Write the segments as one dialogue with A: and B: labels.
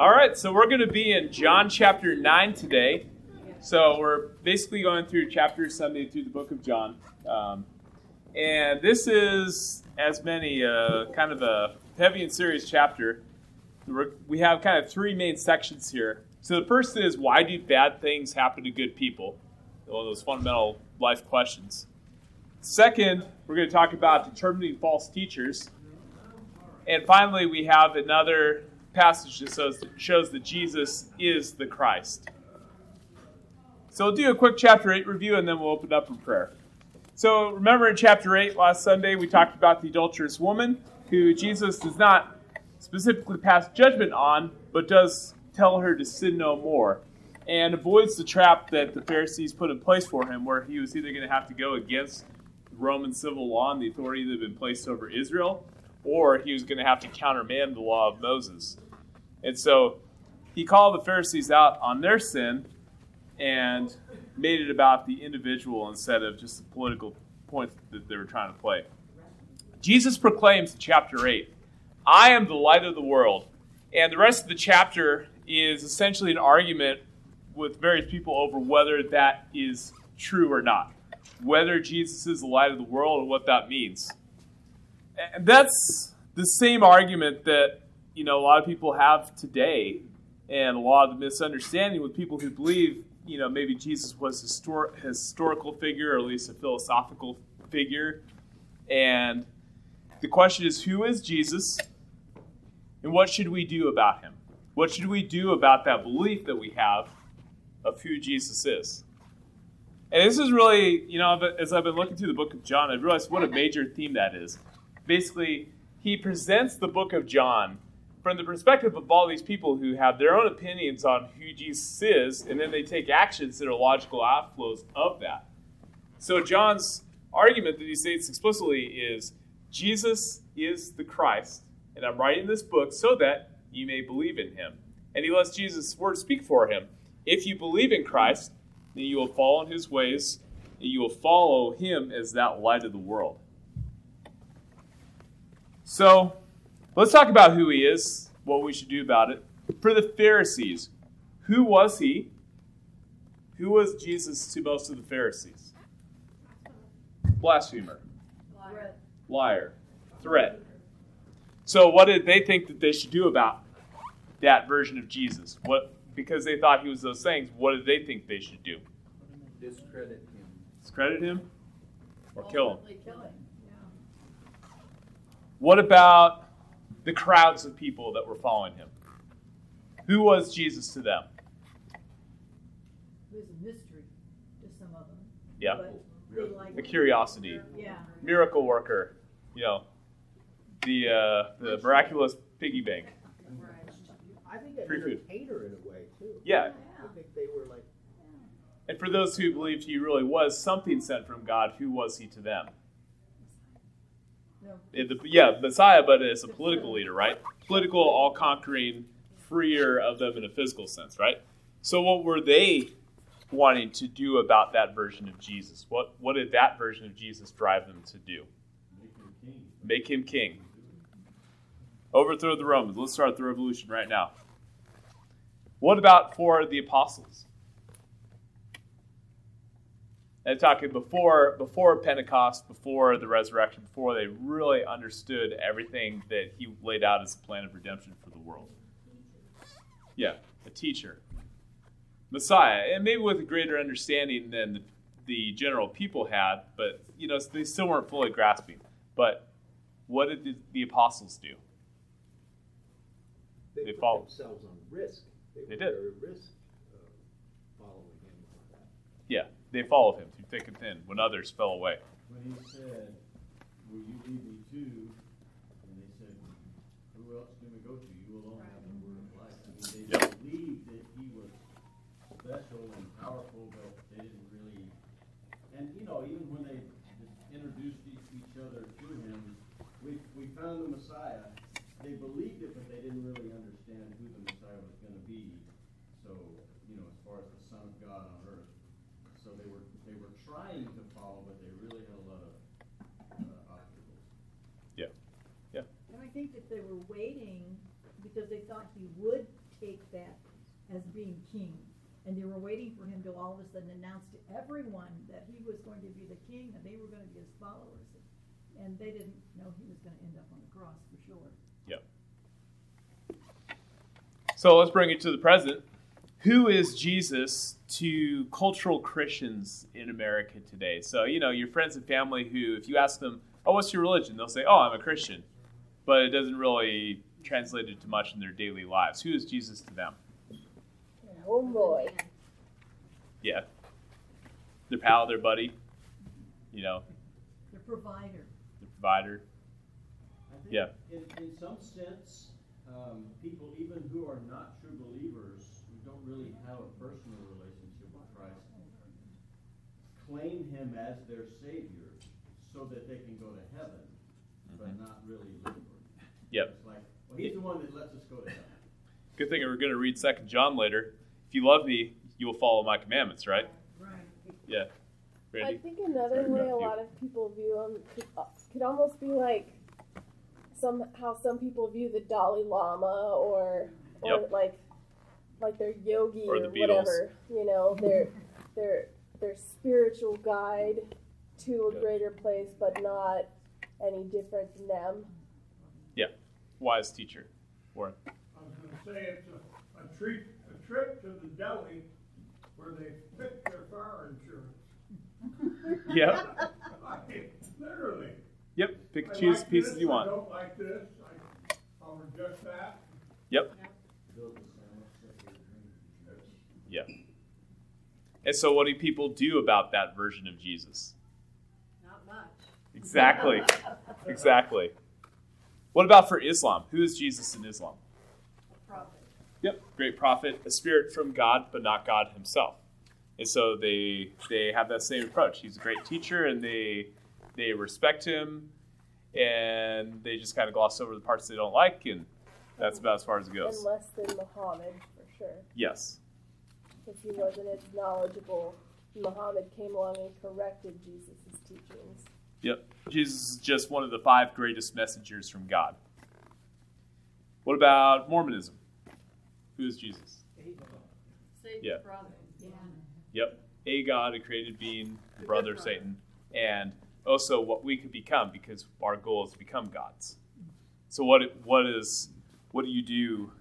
A: All right, so we're going to be in John chapter 9 today. So we're basically going through chapter Sunday through the book of John. Um, and this is, as many, uh, kind of a heavy and serious chapter. We have kind of three main sections here. So the first is why do bad things happen to good people? One of those fundamental life questions. Second, we're going to talk about determining false teachers. And finally, we have another passage that shows, shows that Jesus is the Christ. So we'll do a quick chapter 8 review and then we'll open up in prayer. So remember in chapter 8 last Sunday, we talked about the adulterous woman who Jesus does not specifically pass judgment on, but does tell her to sin no more and avoids the trap that the Pharisees put in place for him, where he was either going to have to go against Roman civil law and the authority that had been placed over Israel, or he was going to have to countermand the law of Moses. And so he called the Pharisees out on their sin and made it about the individual instead of just the political points that they were trying to play. Jesus proclaims in chapter 8, I am the light of the world. And the rest of the chapter is essentially an argument with various people over whether that is true or not, whether Jesus is the light of the world and what that means. And that's the same argument that you know a lot of people have today, and a lot of the misunderstanding with people who believe you know maybe Jesus was a histor- historical figure or at least a philosophical figure, and the question is who is Jesus, and what should we do about him? What should we do about that belief that we have of who Jesus is? And this is really, you know, as I've been looking through the book of John, I've realized what a major theme that is. Basically, he presents the book of John from the perspective of all these people who have their own opinions on who Jesus is, and then they take actions that are logical outflows of that. So, John's argument that he states explicitly is Jesus is the Christ, and I'm writing this book so that you may believe in him. And he lets Jesus' word speak for him. If you believe in Christ, then you will follow in his ways, and you will follow him as that light of the world. So, let's talk about who he is, what we should do about it. For the Pharisees, who was he? Who was Jesus to most of the Pharisees? Blasphemer. Liar. Liar. Threat. So, what did they think that they should do about that version of Jesus? What because they thought he was those things, what did they think they should do?
B: Discredit him.
A: Discredit him? Or kill him?
C: Kill him.
A: What about the crowds of people that were following him? Who was Jesus to them?
C: It was a mystery to some of them.
A: Yeah.
C: But they liked
A: A curiosity.
C: Yeah.
A: Miracle worker. You know, the uh, the miraculous piggy bank.
B: I think they
A: Free food.
B: entertained her in a way too.
A: Yeah.
B: I think they were like,
A: And for those who believed he really was something sent from God, who was he to them? The- yeah, Messiah, but as a political leader, right? Political, all conquering, freer of them in a physical sense, right? So, what were they wanting to do about that version of Jesus? What, what did that version of Jesus drive them to do? Make him king. Overthrow the Romans. Let's start the revolution right now. What about for the apostles? And talking before before Pentecost, before the resurrection, before they really understood everything that he laid out as a plan of redemption for the world. Yeah, a teacher. Messiah, and maybe with a greater understanding than the, the general people had, but you know, they still weren't fully grasping. But what did the, the apostles do?
B: they,
A: They
B: put
A: followed.
B: themselves on risk. They,
A: They did.
B: risk uh, following him like that.
A: Yeah, they followed him through thick and thin when others fell away.
D: when he said, Will you me too? And they said, Who else can we go to? You alone have the word of life. I mean, they
A: Yep.
D: believed that he was special and powerful, but they didn't really. And, you know, even when they introduced each, each other to him, we, we found the Messiah. They believed it, but they didn't really understand who the Messiah was going to be. So, you know, as far as the Son of God on earth. So they were they were trying to follow, but they really had a lot of uh, obstacles.
A: Yeah, yeah,
C: And I think that they were waiting because they thought he would take that as being king. And they were waiting for him to all of a sudden announce to everyone that he was going to be the king and they were going to be his followers. And they didn't know he was going to end up on the cross for sure.
A: Yep. So let's bring it to the present. Who is Jesus to cultural Christians in America today? So, you know, your friends and family who, if you ask them, oh, what's your religion? They'll say, oh, I'm a Christian. But it doesn't really translate to much in their daily lives. Who is Jesus to them?
E: Oh boy.
A: Yeah. Their pal, their buddy, you know,
C: The provider.
A: the provider.
D: I think
A: Yeah.
D: In, in some sense, um, people even who are not true believers, who don't really have a personal relationship with Christ, claim him as their savior so that they can go to heaven, but
A: Mhm.
D: not really live for him.
A: Yep.
D: It's like, well, he's the one that lets us go to heaven.
A: Good thing we're going to read Second John later. If you love me, you will follow my commandments, right?
C: Right.
A: Yeah.
E: I think another
A: Sorry,
E: way a lot of people view them could, uh, could almost be like some how some people view the Dalai Lama or or
A: Yep.
E: like like their yogi
A: Or
E: or,
A: the Beatles.
E: whatever. You know, their their their spiritual guide to a
A: Good.
E: greater place, but not any different than them.
A: Wise teacher. Warren.
F: I was gonna say it's a, a trip, a trip to the deli where they pick their fire insurance.
A: Yep.
F: I mean, literally.
A: Yep. Pick
F: I
A: and choose
F: like
A: the pieces
F: this,
A: you
F: I don't like this, I, I'll adjust that.
A: Yep.
D: Build the sandwich that they drink.
A: Yeah. And so, what do people do about that version of Jesus?
C: Not much.
A: Exactly. exactly. What about for Islam? Who is Jesus in Islam?
C: Prophet.
A: Yep, great prophet, a spirit from God, but not God Himself. And so they they have that same approach. He's a great teacher, and they they respect him, and they just kind of gloss over the parts they don't like, and that's about as far as it
E: And
A: goes.
E: less than Muhammad for sure.
A: Yes,
E: Because he wasn't as knowledgeable. Muhammad came along and corrected Jesus' teachings.
A: Yep. Jesus is just one of the five greatest messengers from God. What about Mormonism? Who is Jesus?
C: Satan's
A: Yeah.
C: brother. Yeah.
A: Yep. A God, a created being, the brother of Satan, and also what we could become because our goal is to become gods. So what what is what do you do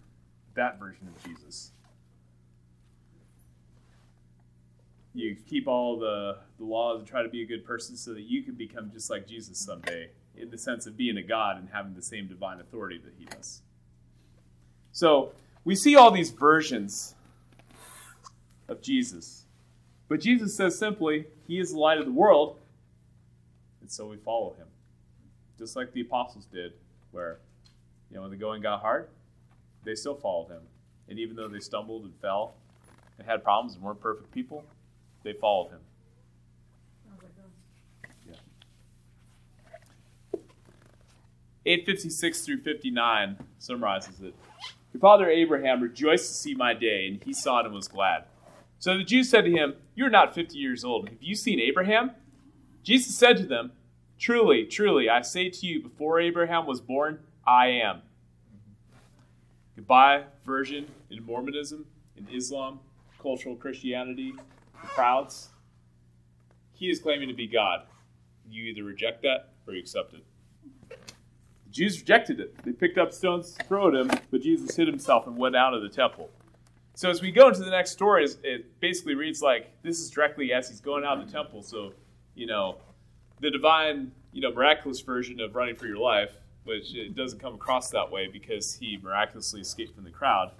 A: that version of Jesus? You keep all the, the laws and try to be a good person so that you can become just like Jesus someday, in the sense of being a God and having the same divine authority that he does. So we see all these versions of Jesus. But Jesus says simply, He is the light of the world, and so we follow Him. Just like the apostles did, where, you know, when the going got hard, they still followed Him. And even though they stumbled and fell and had problems and weren't perfect people, they followed Him.
C: Sounds
A: 856 through 59 summarizes it. Your father Abraham rejoiced to see my day, and he saw it and was glad. So the Jews said to him, You are not 50 years old. Have you seen Abraham? Jesus said to them, Truly, truly, I say to you, before Abraham was born, I am. Goodbye version in Mormonism, in Islam, cultural Christianity, crowds. He is claiming to be God. You either reject that or you accept it. The Jews rejected it. They picked up stones to throw at him, but Jesus hid himself and went out of the temple. So as we go into the next story, it basically reads like this is directly as he's going out of the temple. So, you know, the divine, you know, miraculous version of running for your life, which it doesn't come across that way because he miraculously escaped from the crowd.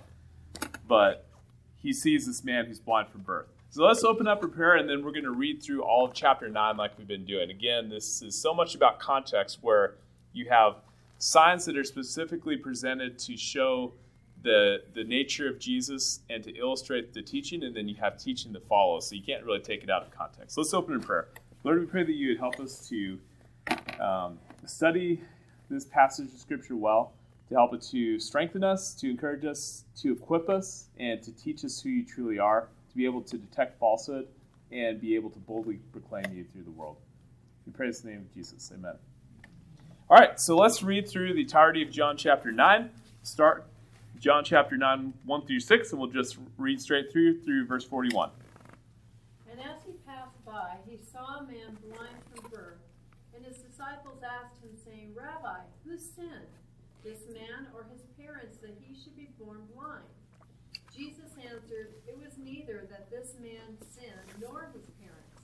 A: But he sees this man who's blind from birth. So let's open up prayer, and then we're going to read through all of chapter 9 like we've been doing. Again, this is so much about context where you have signs that are specifically presented to show the, the nature of Jesus and to illustrate the teaching, and then you have teaching that follows. So you can't really take it out of context. Let's open in prayer. Lord, we pray that you would help us to um, study this passage of Scripture well, to help it to strengthen us, to encourage us, to equip us, and to teach us who you truly are, to be able to detect falsehood, and be able to boldly proclaim you through the world. We pray in the name of Jesus. Amen. All right, so let's read through the entirety of John chapter 9. Start John chapter 9, 1 through 6, and we'll just read straight through through verse 41.
G: And as he passed by, he saw a man blind from birth. And his disciples asked him, saying, Rabbi, who sinned, this man or his parents, that he should be born blind? Jesus answered, It was neither that this man sinned nor his parents,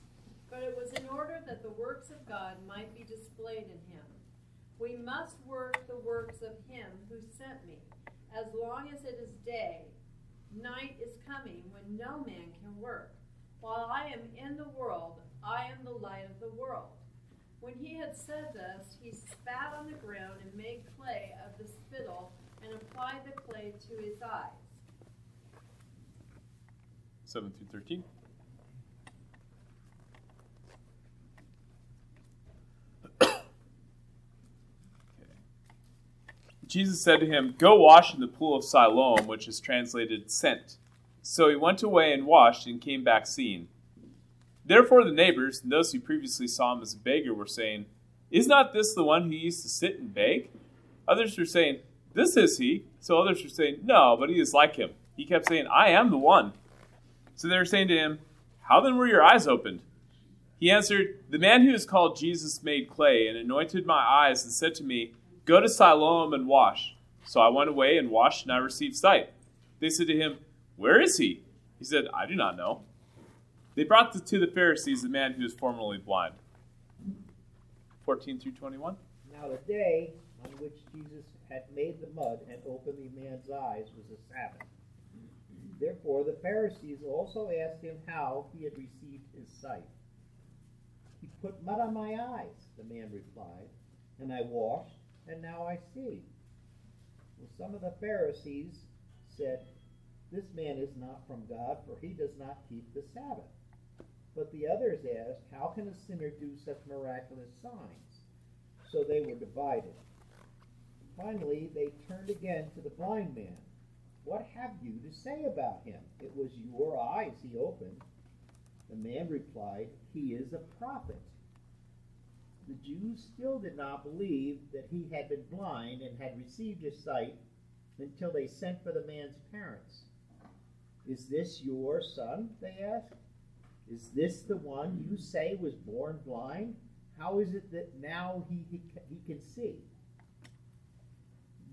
G: but it was in order that the works of God might be displayed in him. We must work the works of him who sent me, as long as it is day. Night is coming when no man can work. While I am in the world, I am the light of the world. When he had said this, he spat on the ground and made clay of the spittle and applied the clay to his eyes.
A: 7 through 13. Jesus said to him, Go wash in the pool of Siloam, which is translated sent. So he went away and washed and came back seeing. Therefore the neighbors and those who previously saw him as a beggar were saying, Is not this the one who used to sit and beg? Others were saying, This is he. So others were saying, No, but he is like him. He kept saying, I am the one. So they were saying to him, How then were your eyes opened? He answered, The man who is called Jesus made clay and anointed my eyes and said to me, Go to Siloam and wash. So I went away and washed, and I received sight. They said to him, Where is he? He said, I do not know. They brought to the Pharisees the man who was formerly blind. 14 through 21.
B: Now the day on which Jesus had made the mud and opened the man's eyes was a Sabbath. Therefore the Pharisees also asked him how he had received his sight. He put mud on my eyes, the man replied, and I washed, and now I see. Well, some of the Pharisees said, This man is not from God, for he does not keep the Sabbath. But the others asked, How can a sinner do such miraculous signs? So they were divided. Finally, they turned again to the blind man. What have you to say about him? It was your eyes he opened. The man replied, He is a prophet. The Jews still did not believe that he had been blind and had received his sight until they sent for the man's parents. Is this your son? They asked. Is this the one you say was born blind? How is it that now he, he, he can see?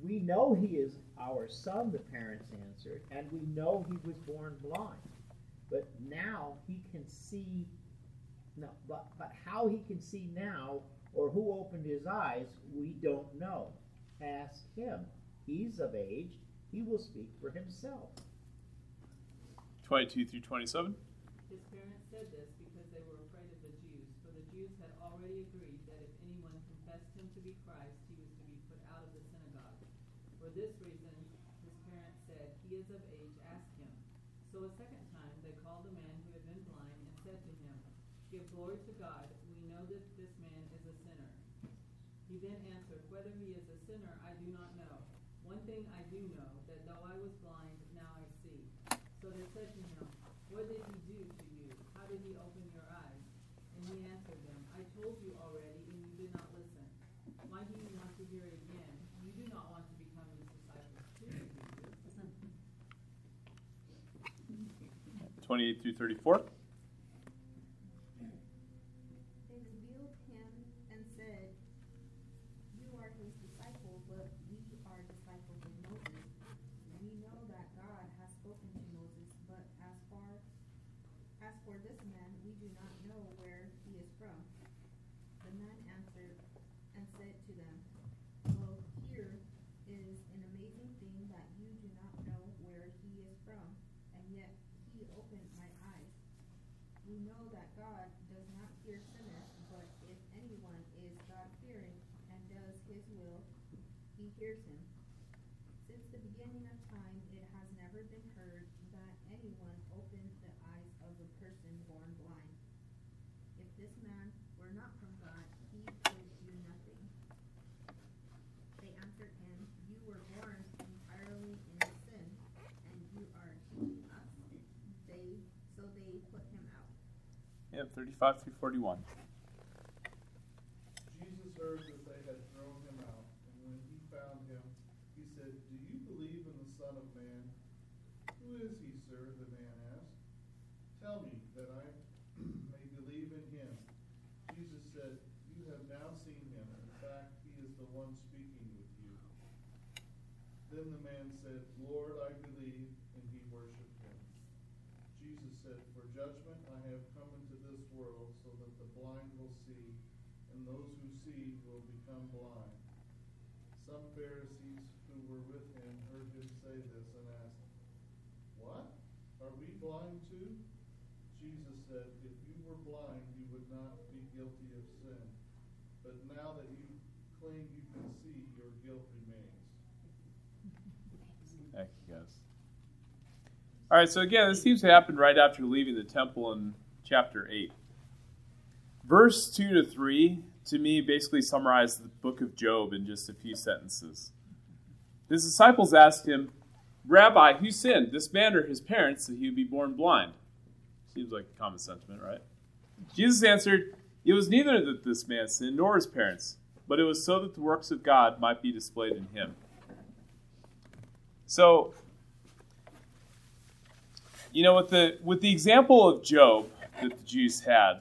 B: We know he is our son, the parents answered, and we know he was born blind. But now he can see. No, but, but how he can see now, or who opened his eyes, we don't know. Ask him. He's of age. He will speak for himself.
A: 22 through 27.
H: His parents said this because they were afraid of the Jews, for the Jews had already agreed that if anyone confessed him to be Christ, he was to be put out of the synagogue. For this reason, his parents said, He is of age, ask him. So a second time they called the man who had been blind and said to him, Give glory to God, we know that this man is a sinner. He then answered, Whether he is a sinner, I do not know. One thing I do know, that though I was blind, now I see. So they said to him, What did he do to you? How did he open your eyes? And he answered them, I told you already, and you did not listen. Why do you want to hear it again? You do not want to become his disciples too, do you?
A: 28 through 34.
I: They revealed him and said, You are his disciple, but we are disciples of Moses. We know that God has spoken to Moses, but as far as for this man, we do not know where he is from. The man answered and said to them, Well, here is an amazing thing that you do not know where he is from, and yet he opened my eyes. We know that God does not hear sinners, but if anyone is God fearing and does his will, he hears him. Since the beginning of time, it has never been heard that anyone opened the eyes of a person born blind. If this man were not from God, he could do nothing. They answered him, You were born entirely in sin, and you are teaching us. They so they put him out.
A: Yeah, 35 through 41.
J: Jesus heard they had thrown him out, and when he found him, he said, Do you believe in the Son of sir? the man asked. Tell me, that I may believe in him. Jesus said, You have now seen him. In fact, he is the one speaking with you. Then the man said, Lord, I believe, and he worshipped him. Jesus said, For judgment I have come into this world, so that the blind will see, and those who see will become blind. Some Pharisees who were with him heard him say this and asked, What? Are we blind too? Jesus said, If you were blind, you would not be guilty of sin. But now that you claim you can see, your guilt remains.
A: Thank you, guys. All right, so again, this seems to happen right after leaving the temple in chapter 8. Verse 2 to 3, to me, basically summarize the book of Job in just a few sentences. His disciples asked him, Rabbi, who sinned, this man or his parents, that he would be born blind? Seems like a common sentiment, right? Jesus answered, It was neither that this man sinned nor his parents, but it was so that the works of God might be displayed in him. So, you know, with the with the example of Job that the Jews had,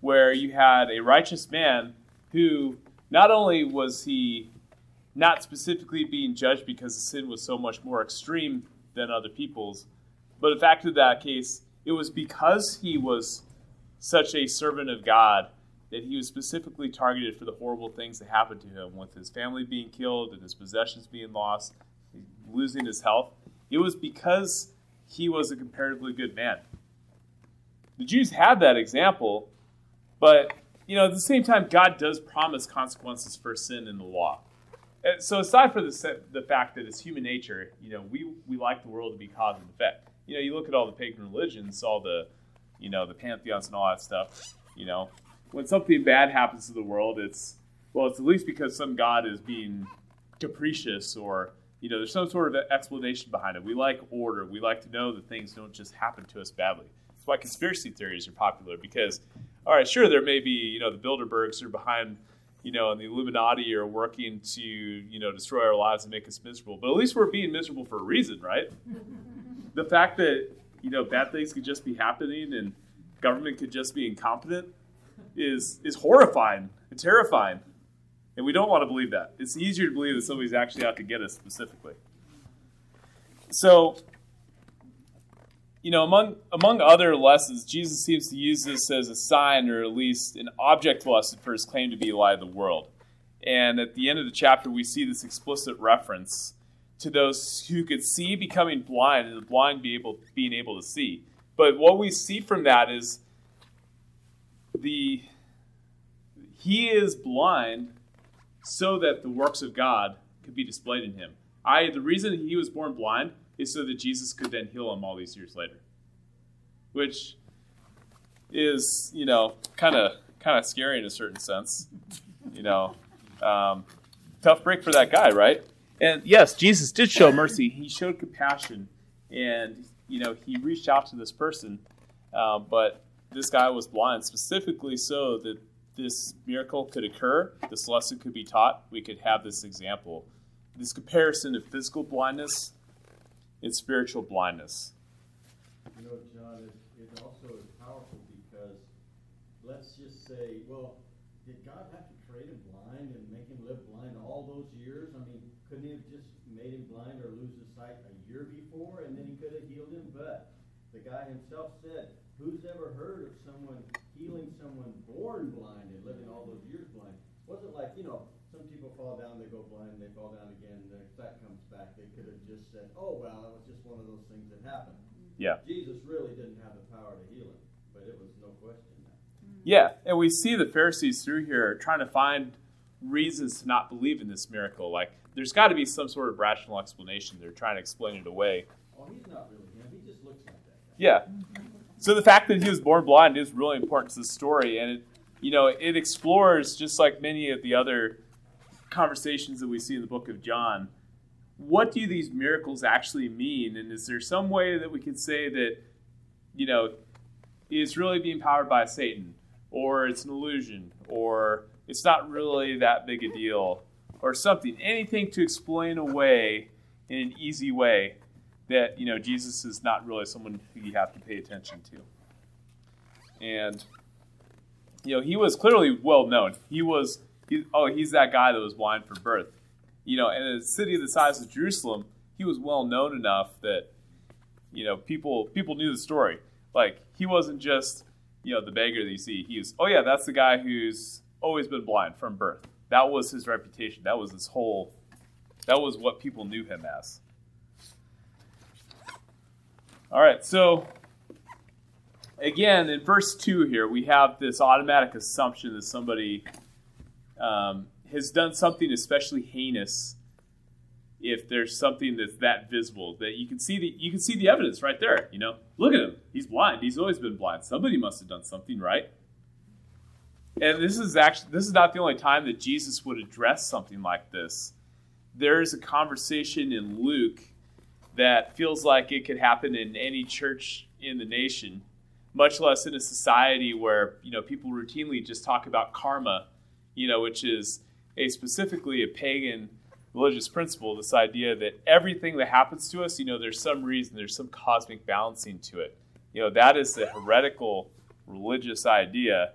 A: where you had a righteous man who not only was he not specifically being judged because the sin was so much more extreme than other people's, but in fact in that case, it was because he was such a servant of God that he was specifically targeted for the horrible things that happened to him, with his family being killed and his possessions being lost, losing his health. It was because he was a comparatively good man. The Jews had that example, but you know, at the same time, God does promise consequences for sin in the law. And so, aside from the, the fact that it's human nature, you know, we, we like the world to be cause and effect. You know, you look at all the pagan religions, all the, you know, the pantheons and all that stuff. You know, when something bad happens to the world, it's well, it's at least because some god is being capricious or you know, there's some sort of explanation behind it. We like order. We like to know that things don't just happen to us badly. That's why conspiracy theories are popular because, all right, sure, there may be, you know, the Bilderbergs are behind, you know, and the Illuminati are working to, you know, destroy our lives and make us miserable. But at least we're being miserable for a reason, right? the fact that, you know, bad things could just be happening and government could just be incompetent is is horrifying and terrifying. And we don't want to believe that. It's easier to believe that somebody's actually out to get us specifically. So, you know, among among other lessons, Jesus seems to use this as a sign or at least an object lesson for his claim to be the light of the world. And at the end of the chapter, we see this explicit reference to those who could see becoming blind and the blind be able, being able to see. But what we see from that is the he is blind so that the works of God could be displayed in him. I the reason he was born blind is so that Jesus could then heal him all these years later. Which is, you know, kind of kind of scary in a certain sense. You know, um, tough break for that guy, right? And yes, Jesus did show mercy. He showed compassion, and you know, he reached out to this person, uh, but this guy was blind specifically so that this miracle could occur, this lesson could be taught, we could have this example. This comparison of physical blindness and spiritual blindness.
D: You know, John, it, it also is powerful because let's just say, well, did God have to create him blind and make him live blind all those years? I mean, couldn't he have just made him blind or lose his sight a year before and then he could have healed him? But the guy himself said, Who's ever heard of someone healing someone born blind and living all those years blind? It wasn't like, you know, some people fall down, they go blind, they fall down again, their sight comes back. They could have just said, oh, well, it was just one of those things that happened.
A: Yeah.
D: Jesus really didn't have the power to heal him, but it was no question that.
A: Yeah, and we see the Pharisees through here trying to find reasons to not believe in this miracle. Like, there's got to be some sort of rational explanation. They're trying to explain it away.
D: Oh, he's not really him. He just looks like that guy.
A: Yeah. Mm-hmm. So the fact that he was born blind is really important to the story, and it, you know, it explores just like many of the other conversations that we see in the book of John. What do these miracles actually mean, and is there some way that we can say that, you know, it's really being powered by Satan, or it's an illusion, or it's not really that big a deal, or something? Anything to explain away in an easy way that you know Jesus is not really someone who you have to pay attention to. And you know, he was clearly well known. He was he, oh, he's that guy that was blind from birth. You know, in a city the size of Jerusalem, he was well known enough that you know people people knew the story. Like he wasn't just you know the beggar that you see. He was oh yeah, that's the guy who's always been blind from birth. That was his reputation. That was his whole. That was what people knew him as. All right, so again, in verse 2 here, we have this automatic assumption that somebody um, has done something especially heinous if there's something that's that visible that you can see the you can see the evidence right there you know? Look at him. He's blind. He's always been blind. Somebody must have done something right? And this is actually this is not the only time that jesus would address something like this. There's a conversation in luke that feels like it could happen in any church in the nation much less in a society where you know people routinely just talk about karma you know which is a specifically a pagan religious principle this idea that everything that happens to us you know there's some reason there's some cosmic balancing to it. You know that is the heretical religious idea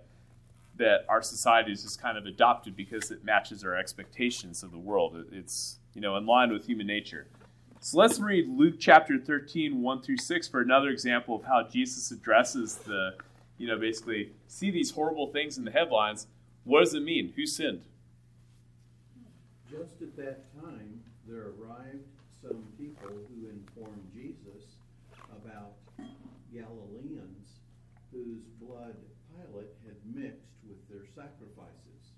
A: that our society has just kind of adopted because it matches our expectations of the world. It's you know in line with human nature so let's read luke chapter 13 1 through 6 for another example of how jesus addresses the you know basically see these horrible things in the headlines. What does it mean? Who sinned?
K: Just at that time, there arrived some people who informed Jesus about Galileans whose blood Pilate had mixed with their sacrifices.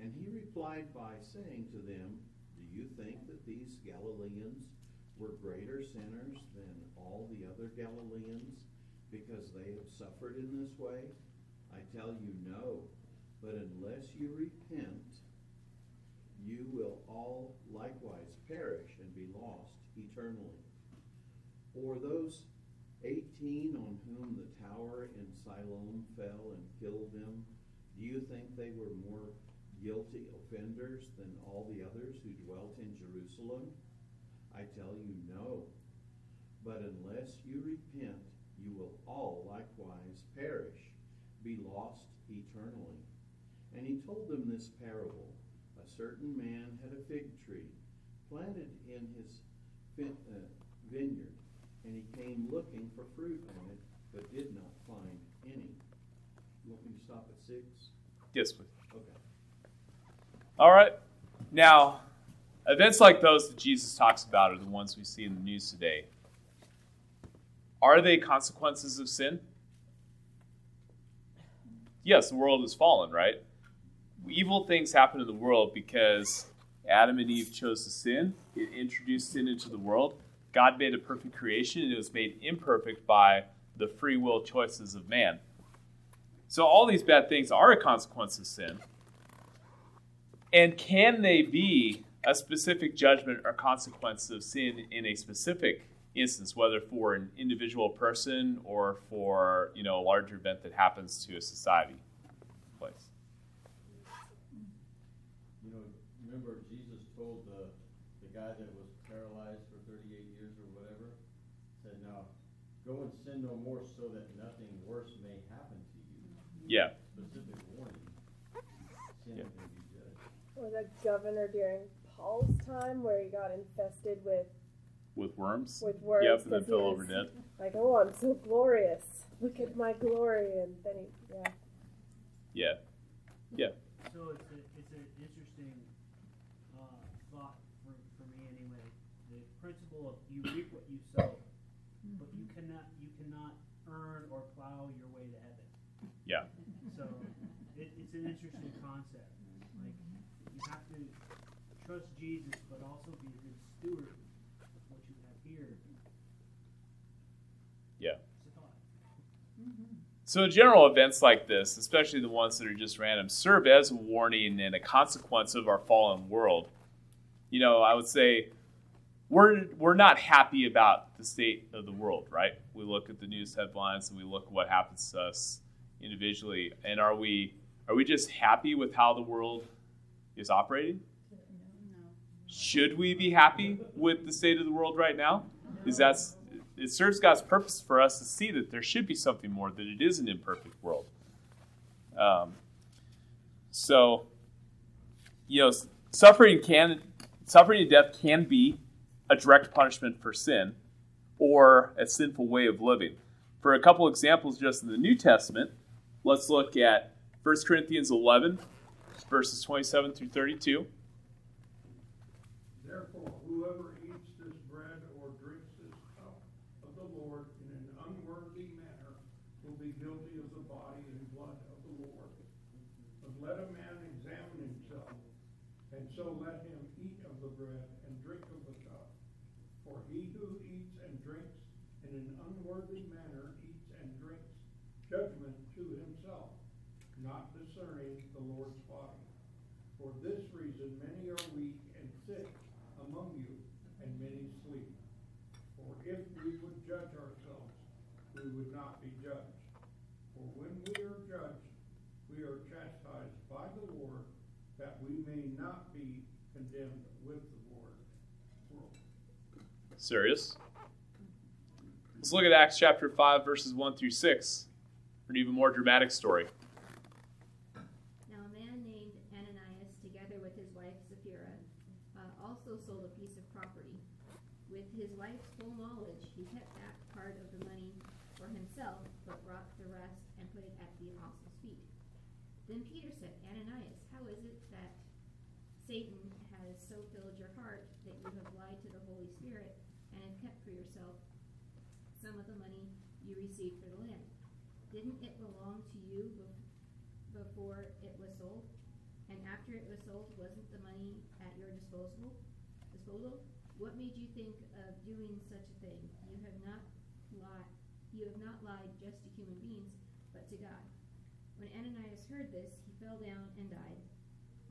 K: And he replied by saying to them, Do you think that these Galileans were greater sinners than all the other Galileans because they have suffered in this way? I tell you, no. But unless you repent, you will all likewise perish and be lost eternally. Or those eighteen on whom the tower in Siloam fell and killed them, do you think they were more guilty offenders than all the others who dwelt in Jerusalem? I tell you, no. But unless you repent, you will all likewise perish, be lost eternally. And he told them this parable a certain man had a fig tree planted in his uh, vineyard, and he came looking for fruit on it, but did not find any. You want me to stop at six?
A: yes please
K: Okay.
A: All right. Now, events like those that Jesus talks about are the ones we see in the news today. Are they consequences of sin? Yes, the world has fallen, right? Evil things happen in the world because Adam and Eve chose to sin. It introduced sin into the world. God made a perfect creation, and it was made imperfect by the free will choices of man. So, all these bad things are a consequence of sin. And can they be a specific judgment or consequence of sin in a specific instance, whether for an individual person or for you know a larger event that happens to a society? Place.
K: You know, remember Jesus told the, the guy that was paralyzed for 38 years or whatever, said, Now, go and sin no more so that nothing worse may happen to you.
A: Yeah.
K: Specific warning. Sin
A: Yeah.
K: be judged.
E: Or the governor during Paul's time where he got infested with
A: With worms.
E: with worms.
A: Yep, and then
E: 'cause he
A: fell over dead.
E: Like, oh, I'm so glorious. Look at my glory, and then he, yeah.
A: Yeah. Yeah.
L: So it's a, it's an interesting uh, thought for, for me anyway. The principle of you reap what you sow, but you cannot you cannot earn or plow your way to heaven.
A: Yeah.
L: So it, it's an interesting concept. Like you have to trust Jesus, but also be a good steward of what you have here.
A: Yeah.
L: It's a. Mm-hmm.
A: So, general events like this, especially the ones that are just random, serve as a warning and a consequence of our fallen world. You know, I would say we're we're not happy about the state of the world, right? We look at the news headlines and we look at what happens to us individually, and are we are we just happy with how the world is operating? Should we be happy with the state of the world right now? is that's it serves God's purpose for us to see that there should be something more, that it is an imperfect world. Um, so, you know, suffering can suffering and death can be a direct punishment for sin or a sinful way of living. For a couple examples just in the New Testament, let's look at 1 Corinthians 11, verses 27 through 32.
F: Therefore, whoever eats this bread or drinks this cup of the Lord in an unworthy manner will be guilty of the body and blood of the Lord. But let a man examine himself, and so let him eat of the bread and drink of the cup. For he who eats and drinks in an unworthy manner eats and drinks judgment to himself, not discerning the Lord's body. For this reason, many are weak and sick among you, and many sleep. For if we would judge ourselves, we would not be judged. For when we are judged, we are chastised by the Lord, that we may not be condemned with the Lord. World.
A: Serious? Let's look at Acts chapter 5, verses 1 through 6 for an even more dramatic story.
M: Now a man named Ananias, together with his wife Sapphira, uh, also sold a piece of property. With his wife's full knowledge, he kept back part of the money for himself, but brought the rest and put it at the apostles' feet. Then Peter said, Ananias, how is it that Satan has so filled your heart that you have lied to the Holy Spirit and have kept for yourself some of the money you received for the land? Didn't it belong to you before it was sold? And after it was sold, wasn't the money at your disposal? Disposal? What made you think of doing such a thing? You have not lied. You have not lied just to human beings, but to God. When Ananias heard this, he fell down and died,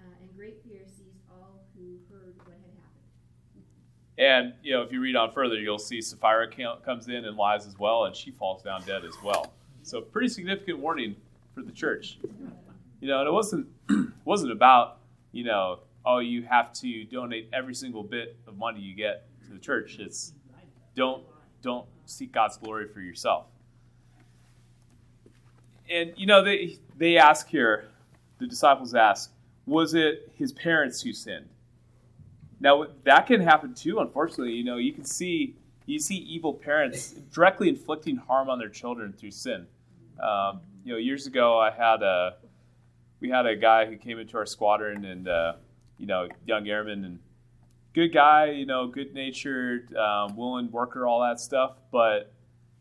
M: uh, and great fear seized all who heard what.
A: And, you know, if you read on further, you'll see Sapphira comes in and lies as well, and she falls down dead as well. So, pretty significant warning for the church. You know, and it wasn't wasn't about, you know, oh, you have to donate every single bit of money you get to the church. It's don't don't seek God's glory for yourself. And you know, they they ask here, the disciples ask, was it his parents who sinned? Now that can happen too. Unfortunately, you know, you can see you see evil parents directly inflicting harm on their children through sin. Um, you know, years ago, I had a we had a guy who came into our squadron, and uh, you know, young airman and good guy, you know, good natured, um, willing worker, all that stuff, but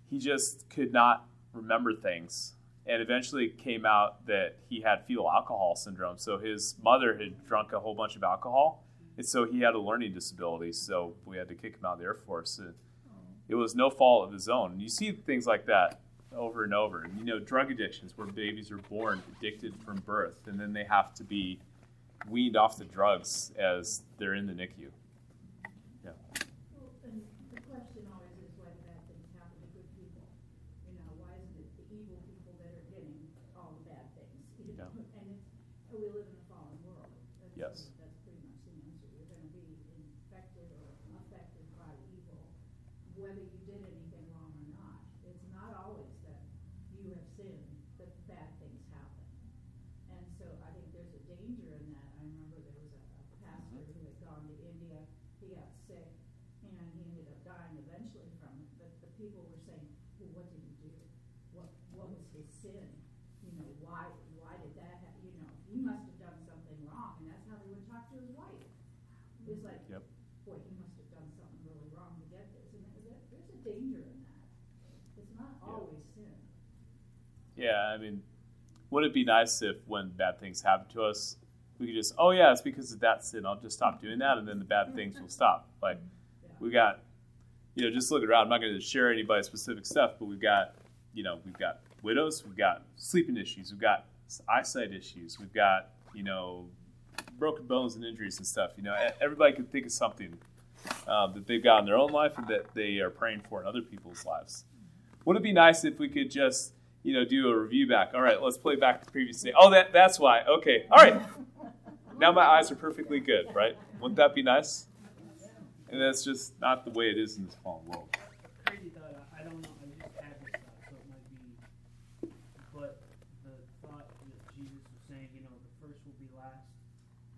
A: he just could not remember things. And eventually it came out that he had fetal alcohol syndrome. So his mother had drunk a whole bunch of alcohol, and so he had a learning disability. So we had to kick him out of the Air Force. And it was no fault of his own. And you see things like that over and over. And you know, drug addictions where babies are born addicted from birth, and then they have to be weaned off the drugs as they're in the NICU. Yeah.
C: Well, then the question always is why do bad happen to good people. You know, why is it the evil people that are getting all the bad things? You know and the question always is why bad things happen to good people. You know, why isn't it the evil people that are getting all the bad things? You know? And it's, and we live in a fallen world. That's,
A: Yes.
C: That's pretty much the answer. You're gonna be infected or affected by evil, whether you did anything wrong or not. It's not always that you have sinned, that bad things happen. And so I think there's a danger in that. I remember there was a, a pastor who had gone to India, he got sick, and he ended up dying eventually from it, but the people were saying, well, what did he do? What, what was his sin? You know, why, why did that hap you know, he must have done something wrong, and that's how they would talk to his wife. It's like,
A: Yep.
C: boy, he must have done something really wrong to get this, and there- there, there's a danger in that. It's not always sin.
A: Yeah, I mean, would it be nice if when bad things happen to us, we could just, oh yeah, it's because of that sin. I'll just stop doing that, and then the bad things will stop. Like we got, you know, just look around. I'm not going to share anybody's specific stuff, but we've got, you know, we've got widows, we've got sleeping issues, we've got eyesight issues, we've got, you know, broken bones and injuries and stuff. You know, everybody can think of something um, that they've got in their own life and that they are praying for in other people's lives. Would it be nice if we could just, you know, do a review back? All right, let's play back the previous day. Oh, that that's why. Okay, all right. Now my eyes are perfectly good, right? Wouldn't that be nice? And that's just not the way it is in this fallen world.
L: Crazy thought. I, don't know. I just had this thought, so it might be. But the thought that Jesus was saying, you know, the first will be last,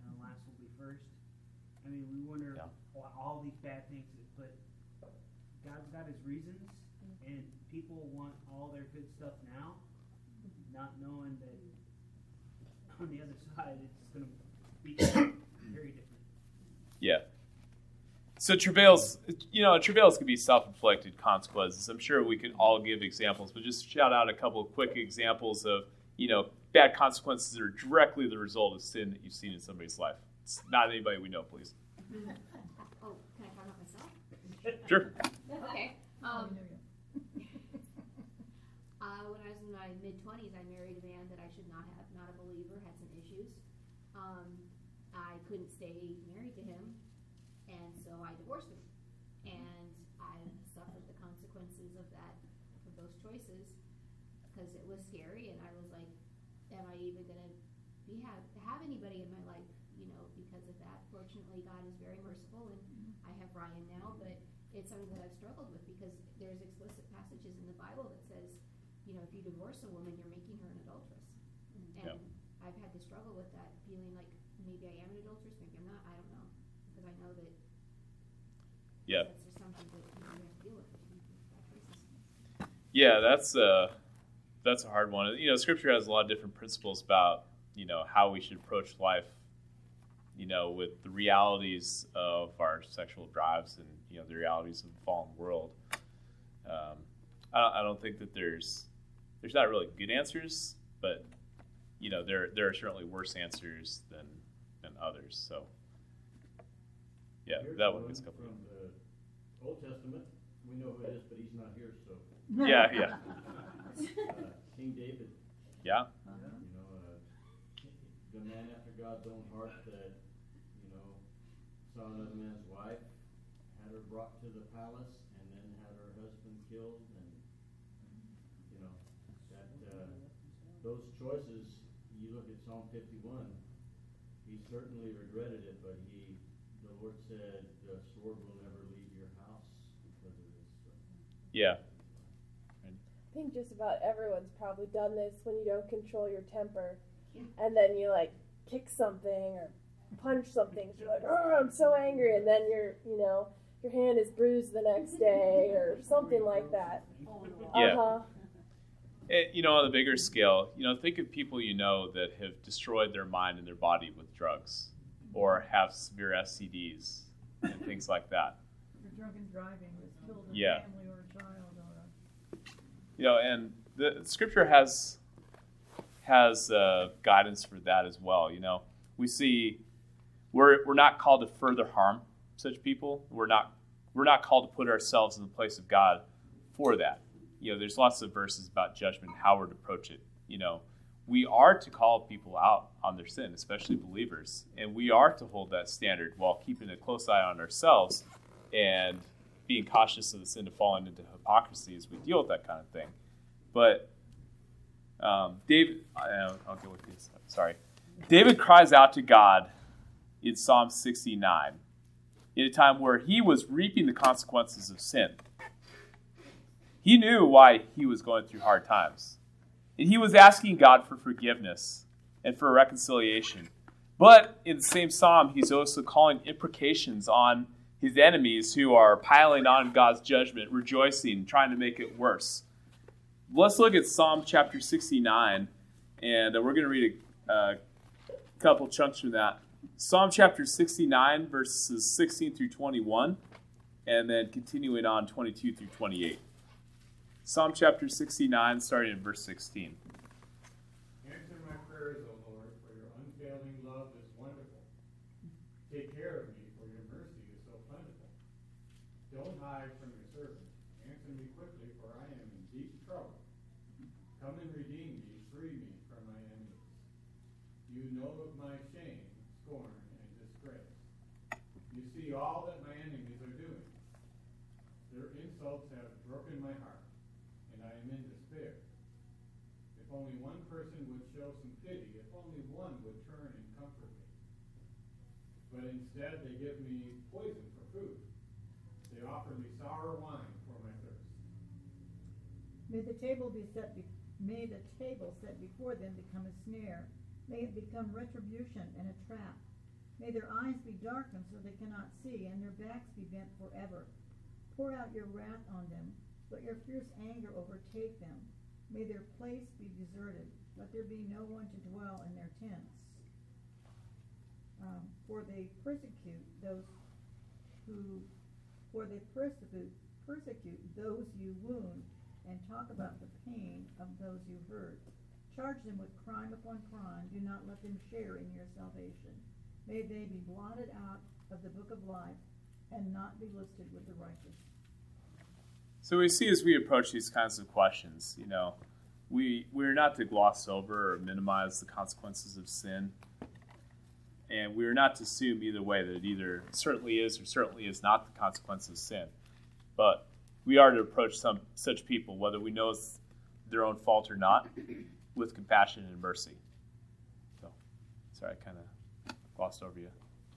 L: and the last will be first. I mean, we wonder
A: Yeah.
L: why all these bad things, but God's got His reasons, and people want all their good stuff now, not knowing that on the other side it's going to be very different.
A: Yeah. So travails, you know, travails can be self-inflicted consequences. I'm sure we could all give examples, but just shout out a couple of quick examples of, you know, bad consequences that are directly the result of sin that you've seen in somebody's life. It's not anybody we know, please.
M: Oh, can I talk about myself?
A: Sure.
M: Okay. Um, uh, when I was in my mid twenties, I married a man that I should not have, not a believer, had some issues. Um, I couldn't stay married to him, and so I divorced him. And I suffered the consequences of that, of those choices, because it was scary, and I was like, am I even gonna be have have anybody in my life, you know, because of that? Fortunately, God is very merciful, and I have Ryan now, but it's something that I've struggled with because there's explicit passages in the Bible that says, you know, if you divorce a woman, you're making her an adulteress. And
A: Yeah.
M: I've had to struggle with that, feeling like maybe I am an adulteress, maybe I'm not, I don't know. Because I know that
A: Yeah.
M: that's just something that you have to deal with. if you make bad choices.
A: Yeah, that's a that's a hard one. You know, Scripture has a lot of different principles about you know how we should approach life. You know, with the realities of our sexual drives and you know the realities of the fallen world. Um, I, don't, I don't think that there's there's not really good answers, but you know there there are certainly worse answers than than others. So yeah,
D: Here's
A: that one gets a couple.
D: From the Old Testament, we know who it is, but he's not.
A: Yeah, yeah,
D: Uh, King David,
A: yeah,
D: you know, uh, the man after God's own heart that, you know, saw another man's wife, had her brought to the palace, and then had her husband killed, and, you know, that, uh, those choices, you look at Psalm fifty-one, he certainly regretted it, but he, the Lord said, the sword will never leave your house because of this. So.
A: yeah.
E: I think just about everyone's probably done this when you don't control your temper, and then you like kick something or punch something. So you're like, oh, I'm so angry, and then you're, you know, your hand is bruised the next day or something like that.
A: Yeah.
E: Uh-huh.
A: Eh, you know, on the bigger scale, you know, think of people you know that have destroyed their mind and their body with drugs, or have severe STDs and things like that.
N: Or drunken driving that's killed a
A: Yeah.
N: family or a child or a
A: You know, and the Scripture has has uh, guidance for that as well. You know, we see we're we're not called to further harm such people. We're not we're not called to put ourselves in the place of God for that. You know, there's lots of verses about judgment, how we're to approach it. You know, we are to call people out on their sin, especially believers, and we are to hold that standard while keeping a close eye on ourselves and being cautious of the sin of falling into hypocrisy as we deal with that kind of thing. But um, David, I- I'll go with this. Sorry, David cries out to God in Psalm 69 in a time where he was reaping the consequences of sin. He knew why he was going through hard times. And he was asking God for forgiveness and for reconciliation. But in the same psalm, he's also calling imprecations on his enemies who are piling on God's judgment, rejoicing, trying to make it worse. Let's look at Psalm chapter 69, and uh, we're going to read a uh, couple chunks from that. Psalm chapter 69, verses 16 through 21, and then continuing on 22 through 28. Psalm chapter 69, starting in verse 16.
F: Answer my prayers, O Lord, for your unfailing love is wonderful. Take care of me, for your mercy is so plentiful. Don't hide from your servant. Answer me quickly, for I am in deep trouble. Come and redeem me, free me from my enemies. You know of my shame, scorn, and disgrace. You see all that my enemies are doing. Their insults have broken my heart, and I am in despair. If only one person would show some pity, if only one would turn and comfort me. But instead, they give me poison for food,
N: May the table be set be- may the table set before them become a snare. May it become retribution and a trap. May their eyes be darkened so they cannot see, and their backs be bent forever. Pour out your wrath on them. Let your fierce anger overtake them. May their place be deserted. Let there be no one to dwell in their tents. Um, for they persecute those who, for they persecute, persecute those you wound, and talk about the pain of those you hurt. Charge them with crime upon crime. Do not let them share in your salvation. May they be blotted out of the book of life and not be listed with the righteous.
A: So we see as we approach these kinds of questions, you know, we we're not to gloss over or minimize the consequences of sin. And we're not to assume either way that it either certainly is or certainly is not the consequence of sin. But we are to approach some such people, whether we know it's their own fault or not, with compassion and mercy. So sorry, I kinda glossed over you.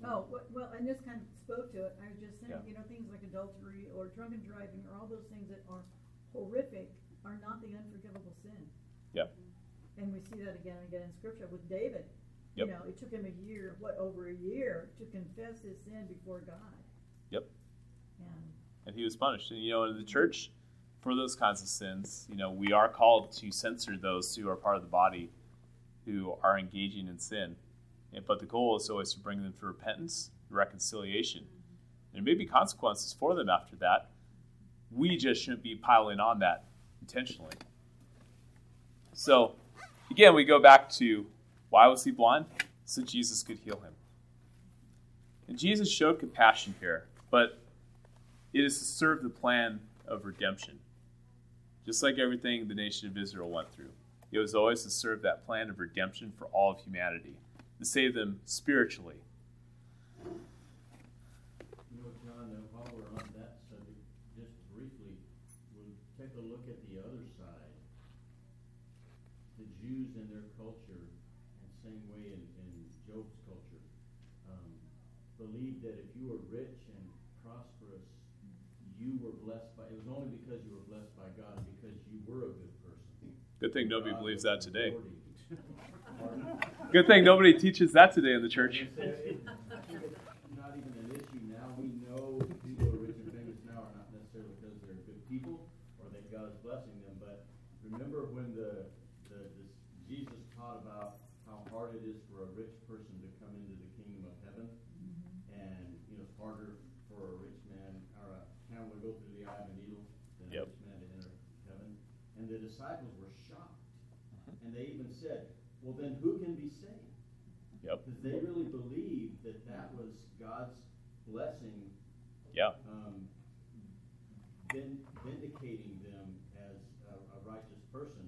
N: Oh, well, and this kind of spoke to it. I was just saying,
A: Yeah.
N: you know, things like adultery or drunken driving or all those things that are horrific are not the unforgivable sin.
A: Yep.
N: And we see that again and again in scripture with David.
A: Yep.
N: You know, it took him a year, what, over a year to confess his sin before God.
A: Yep.
N: And
A: he was punished. And you know, in the church, for those kinds of sins, you know, we are called to censor those who are part of the body who are engaging in sin. But the goal is always to bring them to repentance, reconciliation. There may be consequences for them after that. We just shouldn't be piling on that intentionally. So, again, we go back to why was he blind? So Jesus could heal him. And Jesus showed compassion here, but it is to serve the plan of redemption. Just like everything the nation of Israel went through, it was always to serve that plan of redemption for all of humanity, to save them spiritually.
D: You know, John, uh, while we're on that subject, just briefly, we'll take a look at the other side. The Jews in their culture, and same way in, in Job's culture, um, believed that if you were rich and prosperous, you were blessed by, it was only because you were blessed by God, because you were a good person.
A: Good thing nobody believes that today. Good thing nobody teaches that today in the church.
D: It's not even an issue now. We know people who are rich and famous now are not necessarily because they're good people or that God is blessing them. But remember when the, the, this, Jesus taught about how hard it is for a rich person to come into the kingdom of heaven, and you know it's harder for a rich man or a camel to go through the eye of a needle than
A: Yep.
D: a rich man to enter heaven. And the disciples were shocked, and they even said, "Well, then who can be saved?"
A: Yep.
D: Because they really believed that that was God's blessing,
A: Yeah.
D: um, vin- vindicating them as a, a righteous person.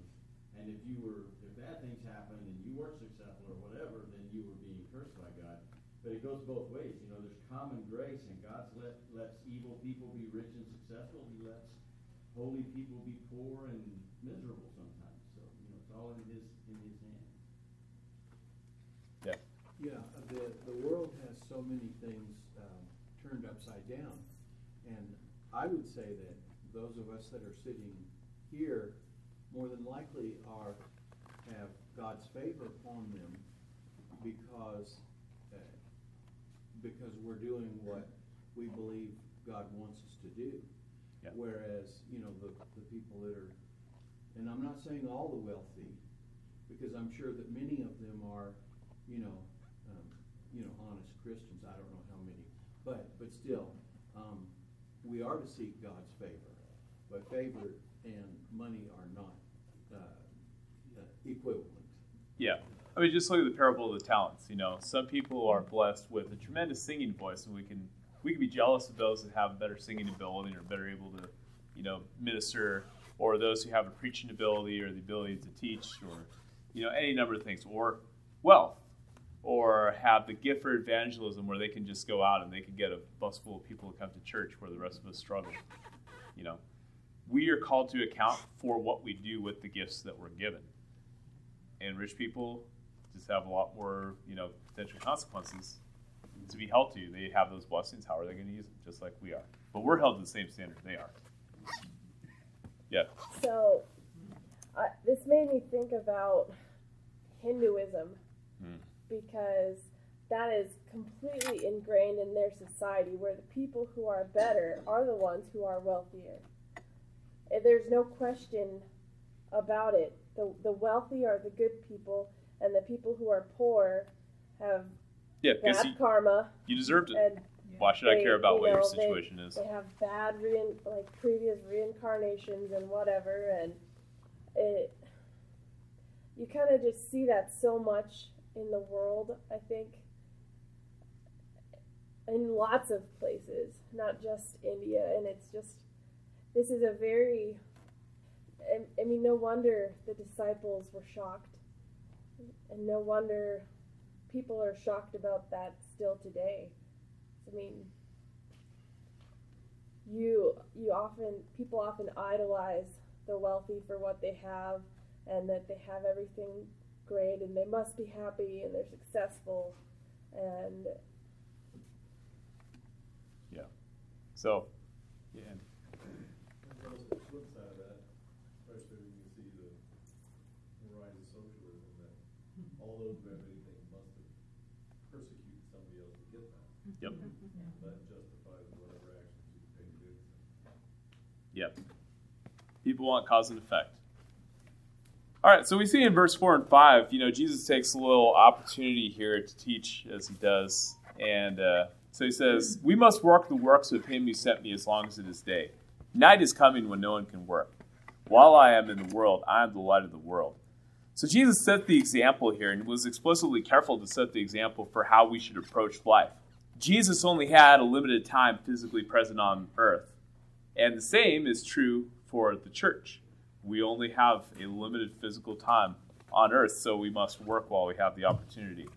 D: And if you were, if bad things happened and you weren't successful or whatever, then you were being cursed by God. But it goes both ways. You know, there's common grace, and God let, lets evil people be rich and successful. He lets holy people be poor and miserable sometimes. So you know, it's all in His in His hands.
A: Yeah.
K: Yeah, the, the world has so many things um, turned upside down. And I would say that those of us that are sitting here more than likely are, have God's favor upon them because, uh, because we're doing what we believe God wants us to do.
A: Yeah.
K: Whereas, you know, the, the people that are, and I'm not saying all the wealthy, because I'm sure that many of them are, you know, um, you know, honest Christians. I don't know how many, but but still, we are to seek God's favor. But favor and money are not uh, uh, equivalent.
A: Yeah. I mean, just look at the parable of the talents. You know, some people are blessed with a tremendous singing voice, and we can we can be jealous of those that have a better singing ability or better able to, you know, minister, or those who have a preaching ability or the ability to teach, or you know, any number of things, or wealth, or have the gift for evangelism where they can just go out and they can get a bus full of people to come to church where the rest of us struggle. You know, we are called to account for what we do with the gifts that we're given and rich people just have a lot more, you know, potential consequences to be held to. They have those blessings. How are they going to use them? Just like we are. But we're held to the same standard they are. Yeah.
E: So I, this made me think about Hinduism
A: Hmm.
E: Because that is completely ingrained in their society where the people who are better are the ones who are wealthier. And There's no question about it. The, the wealthy are the good people, and the people who are poor have
A: Yeah,
E: bad
A: you,
E: karma.
A: you deserved it.
E: And
A: Why should I care about
E: you
A: what your
E: know, they-
A: situation is?
E: They have bad rein, like previous reincarnations and whatever, and it. You kind of just see that so much in the world. I think in lots of places, not just India, and it's just this is a very. I- mean, no wonder the disciples were shocked, and no wonder people are shocked about that still today. I mean, you you often people often idolize the wealthy for what they have and that they have everything great and they must be happy and they're successful and
A: Yeah. So, yeah.
J: There's also the flip side of that, especially when you see the rise of socialism, that all those who must have persecuted somebody else to get that.
A: Yep.
J: That justifies whatever actions you take to.
A: Yep. People want cause and effect. All right, so we see in verse 4 and 5, you know, Jesus takes a little opportunity here to teach as he does. And uh, so he says, We must work the works of him who sent me as long as it is day. Night is coming when no one can work. While I am in the world, I am the light of the world. So Jesus set the example here and was explicitly careful to set the example for how we should approach life. Jesus only had a limited time physically present on earth. And the same is true for the church. We only have a limited physical time on earth, so we must work while we have the opportunity.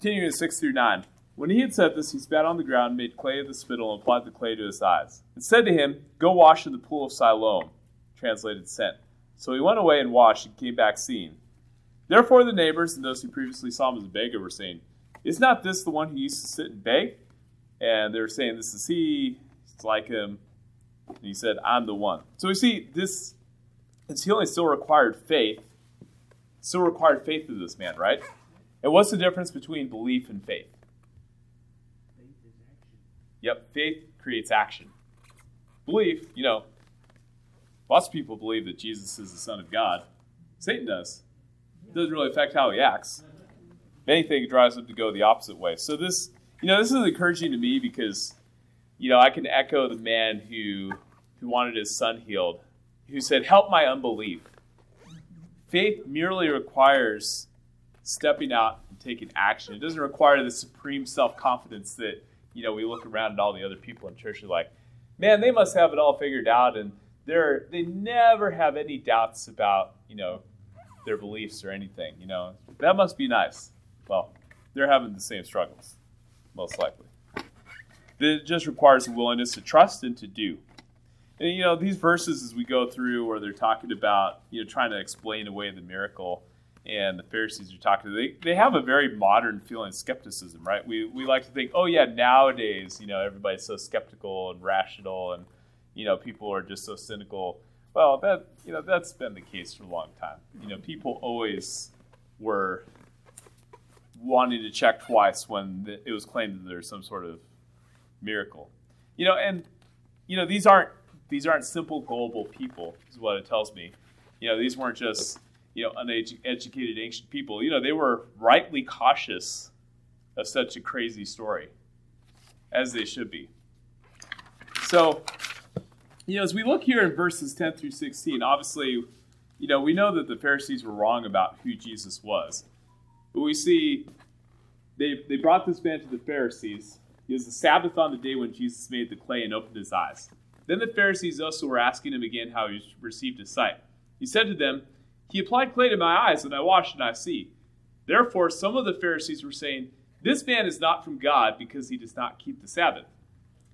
A: Continuing in 6 through 9. When he had said this, he spat on the ground, made clay of the spittle, and applied the clay to his eyes, and said to him, Go wash in the pool of Siloam, translated sent. So he went away and washed and came back seeing. Therefore the neighbors and those who previously saw him as a beggar were saying, Is not this the one who used to sit and beg? And they were saying, This is he. It's like him. And he said, I'm the one. So we see this, his healing still required faith. Still required faith of this man, right? And what's the difference between belief and faith?
L: Faith is action.
A: Yep, faith creates action. Belief, you know, lots of people believe that Jesus is the Son of God. Satan does. It doesn't really affect how he acts. If anything, drives him to go the opposite way. So this, you know, this is encouraging to me because, you know, I can echo the man who who wanted his son healed, who said, "Help my unbelief." Faith merely requires stepping out and taking action. It doesn't require the supreme self confidence that you know we look around at all the other people in church and like, man, they must have it all figured out, and they're they never have any doubts about you know their beliefs or anything. You know that must be nice. Well, they're having the same struggles, most likely. It just requires a willingness to trust and to do. And you know these verses as we go through, where they're talking about you know trying to explain away the miracle and the Pharisees are talking, they, they have a very modern feeling of skepticism, right? We, we like to think, oh, yeah, nowadays, you know, everybody's so skeptical and rational and, you know, people are just so cynical. Well, that, you know, that's been the case for a long time. You know, people always were wanting to check twice when it was claimed that there's some sort of miracle. You know, and, you know, these aren't, these aren't simple, gullible people, is what it tells me. You know, these weren't just you know, uneducated ancient people, you know, they were rightly cautious of such a crazy story, as they should be. So, you know, as we look here in verses 10 through 16, obviously, you know, we know that the Pharisees were wrong about who Jesus was. But we see they, they brought this man to the Pharisees. It was the Sabbath on the day when Jesus made the clay and opened his eyes. Then the Pharisees also were asking him again how he received his sight. He said to them, he applied clay to my eyes, and I washed, and I see. Therefore, some of the Pharisees were saying, This man is not from God because he does not keep the Sabbath.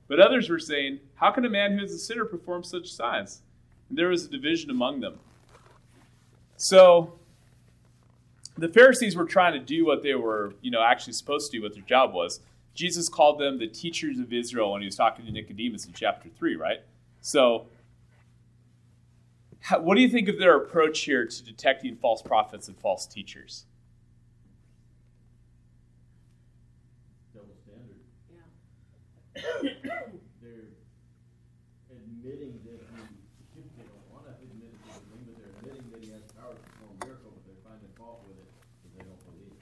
A: But others were saying, How can a man who is a sinner perform such signs? And there was a division among them. So, the Pharisees were trying to do what they were, you know, actually supposed to do, what their job was. Jesus called them the teachers of Israel when he was talking to Nicodemus in chapter 3, right? So, how, what do you think of their approach here to detecting false prophets and false teachers?
D: Double standard.
G: Yeah.
D: They're admitting that he, they don't want to admit it to the thing, but they're admitting that he has power to perform miracles, but they're finding fault with it because they don't believe.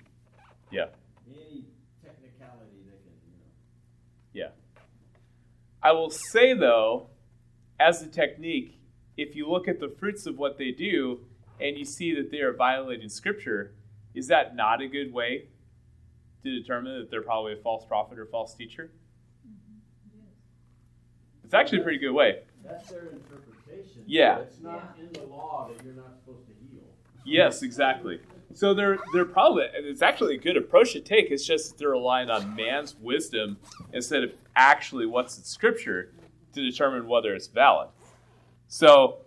A: Yeah.
D: Any technicality they can, you know.
A: Yeah. I will say, though, as a technique, if you look at the fruits of what they do and you see that they are violating Scripture, is that not a good way to determine that they're probably a false prophet or false teacher? It's actually a pretty good way.
D: That's their interpretation.
A: Yeah.
D: It's not in the law that you're not supposed to heal.
A: Yes, exactly. So they're they're probably and it's actually a good approach to take. It's just they're relying on man's wisdom instead of actually what's in Scripture to determine whether it's valid. So,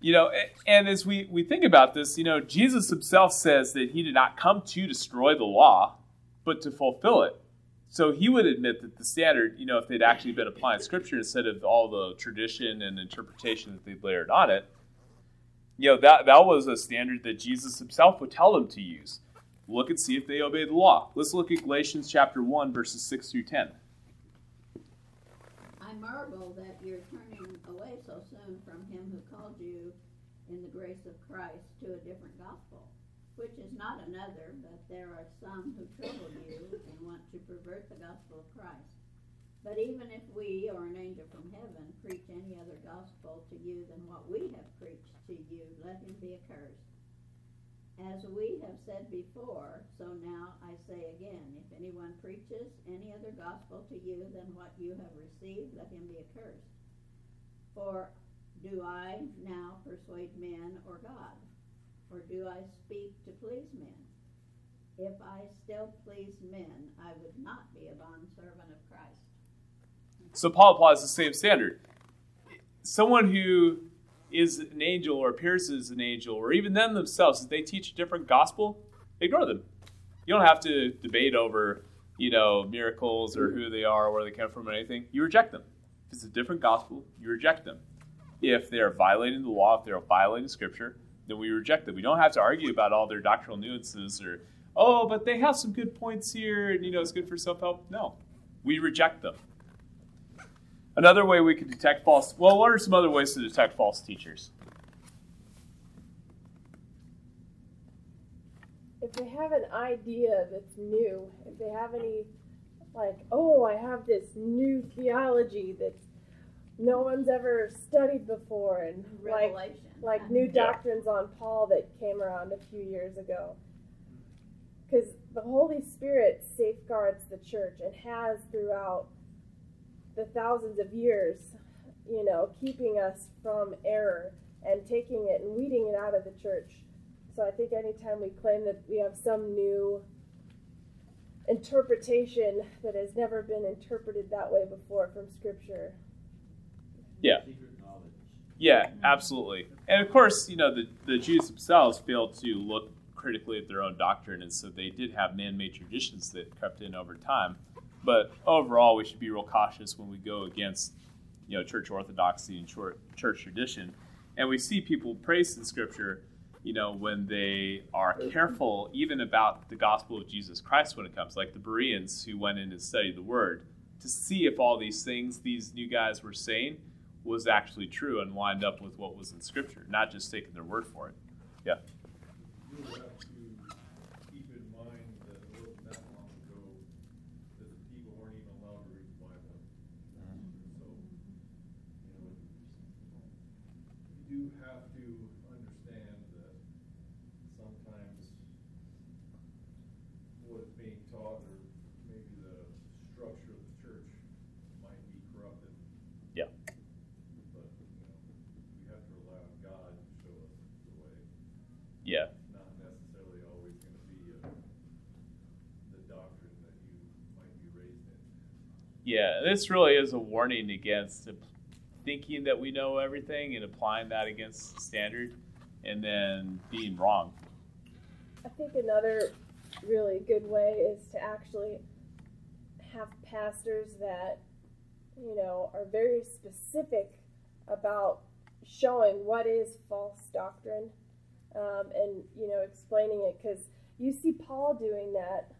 A: you know, and as we, we think about this, you know, Jesus himself says that he did not come to destroy the law, but to fulfill it. So he would admit that the standard, you know, if they'd actually been applying Scripture instead of all the tradition and interpretation that they layered on it, you know, that, that was a standard that Jesus himself would tell them to use. Look and see if they obey the law. Let's look at Galatians chapter 1, verses 6 through 10.
O: I marvel that you're turning away so soon from him who called you in the grace of Christ to a different gospel, which is not another, but there are some who trouble you and want to pervert the gospel of Christ. But even if we or an angel from heaven preach any other gospel to you than what we have to you, let him be accursed. As we have said before, so now I say again, if anyone preaches any other gospel to you than what you have received, let him be accursed. For do I now persuade men or God? Or do I speak to please men? If I still please men, I would not be a bondservant of Christ.
A: So Paul applies the same standard. Someone who is an angel or appears as an angel, or even them themselves, if they teach a different gospel, ignore them. You don't have to debate over, you know, miracles or who they are or where they come from or anything. You reject them. If it's a different gospel, you reject them. If they are violating the law, if they're violating scripture, then we reject them. We don't have to argue about all their doctrinal nuances or, oh, but they have some good points here and, you know, it's good for self help. No, we reject them. Another way we can detect false, well, what are some other ways to detect false teachers?
E: if they have an idea that's new, if they have any, like, oh, I have this new theology that no one's ever studied before, and like,
O: Revelation.
E: like new
A: Yeah.
E: doctrines on Paul that came around a few years ago. Because the Holy Spirit safeguards the church and has throughout the thousands of years, you know, keeping us from error and taking it and weeding it out of the church. So I think anytime we claim that we have some new interpretation that has never been interpreted that way before from Scripture.
A: Yeah. Yeah, absolutely. And of course, you know, the, the Jews themselves failed to look critically at their own doctrine, and so they did have man made traditions that crept in over time. But overall, we should be real cautious when we go against, you know, church orthodoxy and church tradition. And we see people praised in Scripture, you know, when they are careful even about the gospel of Jesus Christ when it comes, like the Bereans who went in and studied the Word to see if all these things these new guys were saying was actually true and lined up with what was in Scripture, not just taking their word for it. Yeah.
J: You have to keep in mind that it wasn't that long ago that the people weren't even allowed to read the Bible. So, you know, you do have to understand that sometimes what is being taught or maybe the structure of the church might be corrupted.
A: Yeah.
J: But, you know, we have to rely on God to show us the way.
A: Yeah.
J: Not necessarily always going to be uh, the doctrine that you might be raised in.
A: Yeah, this really is a warning against thinking that we know everything and applying that against standard and then being wrong.
E: I think another really good way is to actually have pastors that, you know, are very specific about showing what is false doctrine um, and you know explaining it because you see Paul doing that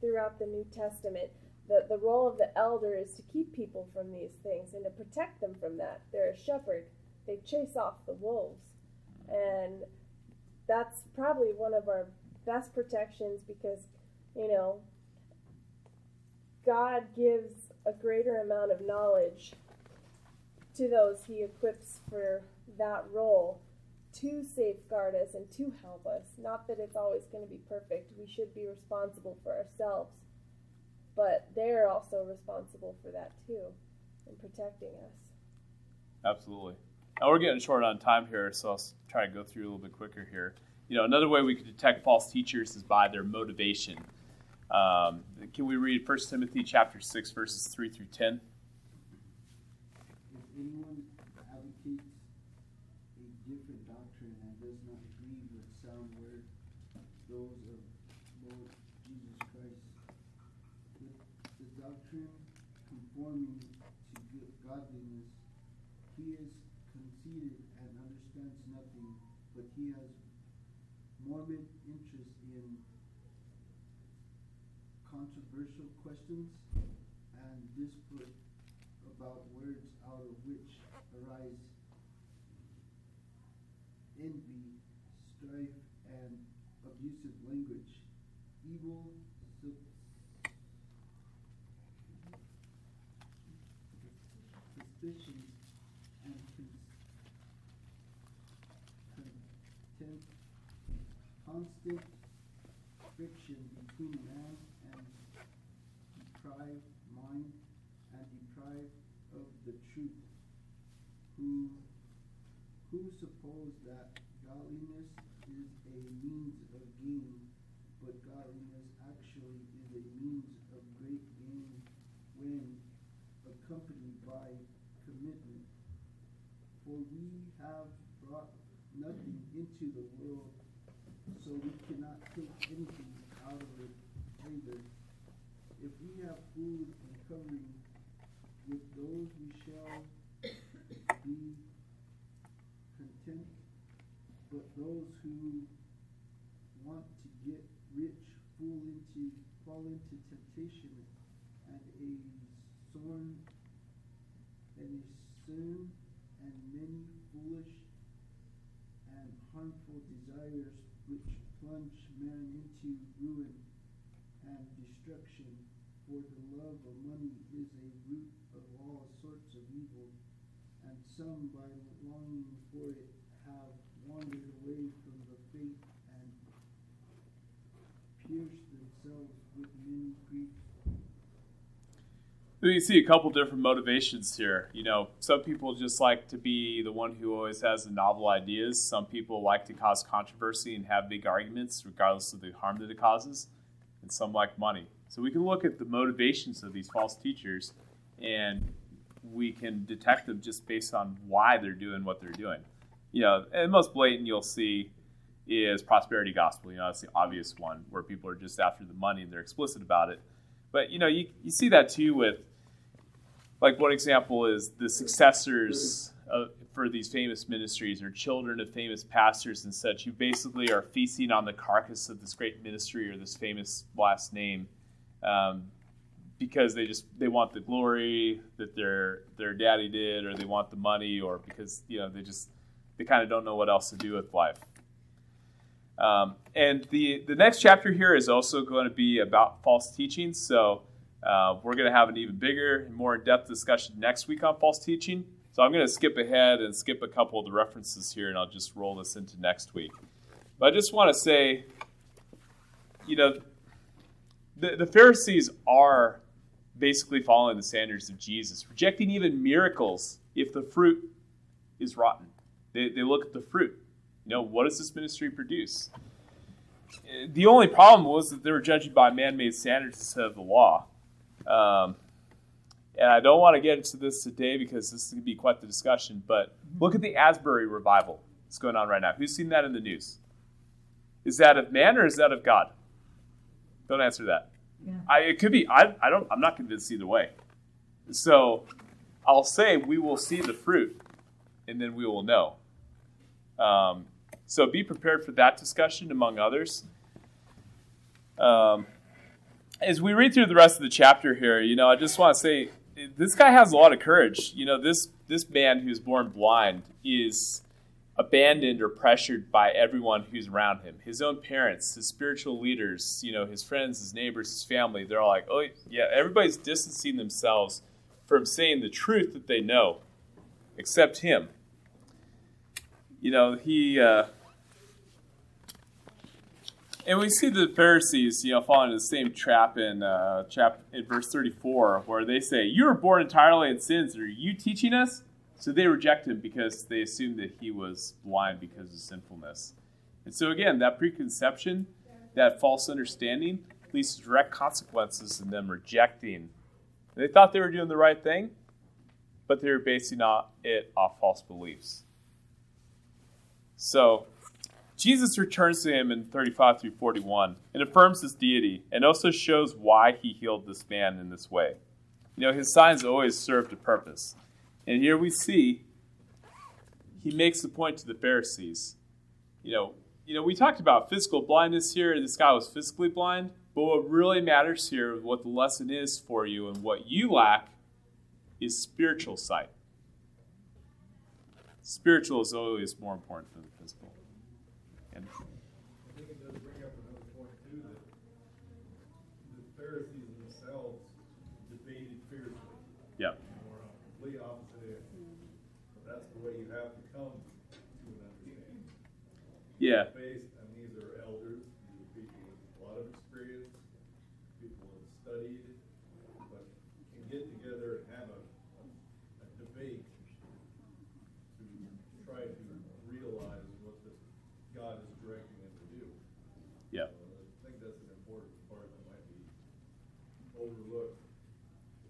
E: throughout the New Testament. The, the role of the elder is to keep people from these things and to protect them from that. They're a shepherd. They chase off the wolves. And that's probably one of our best protections because, you know, God gives a greater amount of knowledge to those he equips for that role to safeguard us and to help us. Not that it's always going to be perfect. We should be responsible for ourselves. But they're also responsible for that too, in protecting us.
A: Absolutely. Now we're getting short on time here, so I'll try to go through a little bit quicker here. You know, another way we could detect false teachers is by their motivation. Um, can we read 1 Timothy chapter 6, verses 3 through 10?
P: If anyone advocates a different doctrine and does not agree with sound word, those of Lord Jesus Christ, with the doctrine conforming to good godliness, he is conceited and understands nothing, but he has morbid interest in controversial questions and dispute about words out of which arise envy, strife, and abusive language, evil su- suspicions, and con- contempt, constant friction between man and deprived mind and deprived of the truth, who who suppose that godliness is a means of gain, but godliness actually is a means of great gain when accompanied by commitment. For we have brought nothing into the world, so we cannot take anything out of it either. If we have food and covering, with those we shall be content. But those who want to get rich fall into fall into temptation and a sorn and a soon and many foolish and harmful desires which plunge man into ruin and destruction. For the love of money is a root of all sorts of evil, and some by longing for it have wandered away from the faith and pierced themselves with many griefs.
A: You see a couple different motivations here. You know, some people just like to be the one who always has the novel ideas. Some people like to cause controversy and have big arguments, regardless of the harm that it causes. And some like money. So we can look at the motivations of these false teachers and we can detect them just based on why they're doing what they're doing. You know, and most blatant you'll see is prosperity gospel. You know, that's the obvious one where people are just after the money and they're explicit about it. But you know, you, you see that too with like one example is the successors of, for these famous ministries or children of famous pastors and such. You basically are feasting on the carcass of this great ministry or this famous last name. Um, because they just they want the glory that their their daddy did or they want the money or because you know they just they kind of don't know what else to do with life. Um, and the the next chapter here is also going to be about false teaching. So uh, we're going to have an even bigger and more in-depth discussion next week on false teaching. So i'm going to skip ahead and skip a couple of the references here and i'll just roll this into next week. But i just want to say you know the, the pharisees are basically following the standards of Jesus, rejecting even miracles if the fruit is rotten. They, they look at the fruit. You know, what does this ministry produce? The only problem was that they were judging by man made standards instead of the law. Um, and I don't want to get into this today because this to be quite the discussion, but look at the Asbury revival that's going on right now. Who's seen that in the news? Is that of man or is that of God? Don't answer that.
N: Yeah.
A: I, it could be. I, I don't. I'm not convinced either way. So, I'll say we will see the fruit, and then we will know. Um, so be prepared for that discussion, among others. Um, as we read through the rest of the chapter here, you know, I just want to say this guy has a lot of courage. You know, this this man who's born blind is abandoned or pressured by everyone who's around him. His own parents, his spiritual leaders, you know, his friends, his neighbors, his family. They're all like, "Oh, yeah." Everybody's distancing themselves from saying the truth that they know, except him. You know, he. Uh, and we see the Pharisees, you know, falling into the same trap in uh, chapter in verse 34, where they say, "You were born entirely in sins. Are you teaching us?" So they reject him because they assume that he was blind because of sinfulness. And so again, that preconception, that false understanding, leads to direct consequences in them rejecting. They thought they were doing the right thing, but they were basing it off false beliefs. So Jesus returns to him in 35 through 41 and affirms his deity and also shows why he healed this man in this way. You know, his signs always served a purpose. And here we see he makes the point to the Pharisees. You know, you know, we talked about physical blindness here. This guy was physically blind, but what really matters here, what the lesson is for you and what you lack, is spiritual sight. Spiritual is always more important than the physical. And
J: I think it does bring up another point too that the Pharisees themselves debated fiercely.
A: Yeah.
J: Or on complete opposite ends. But that's the way you have to come to an understanding.
A: Yeah.
J: Based, and these are elders, these are people with a lot of experience, people who have studied, but can get together and have a, a, debate to try to realize what the God is directing them to do.
A: Yeah.
J: So I think that's an important part that might be overlooked.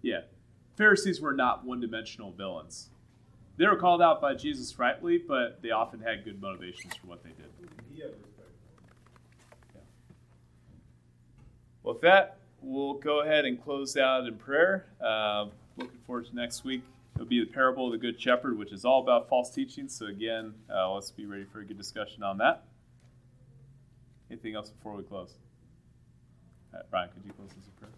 A: Yeah. Pharisees were not one dimensional villains. They were called out by Jesus rightly, but they often had good motivations for what they did.
J: He had respect.
A: Well, with that, we'll go ahead and close out in prayer. Uh, looking forward to next week. It'll be the parable of the Good Shepherd, which is all about false teaching. So, again, uh, let's be ready for a good discussion on that. Anything else before we close? All right, Brian, could you close this in prayer?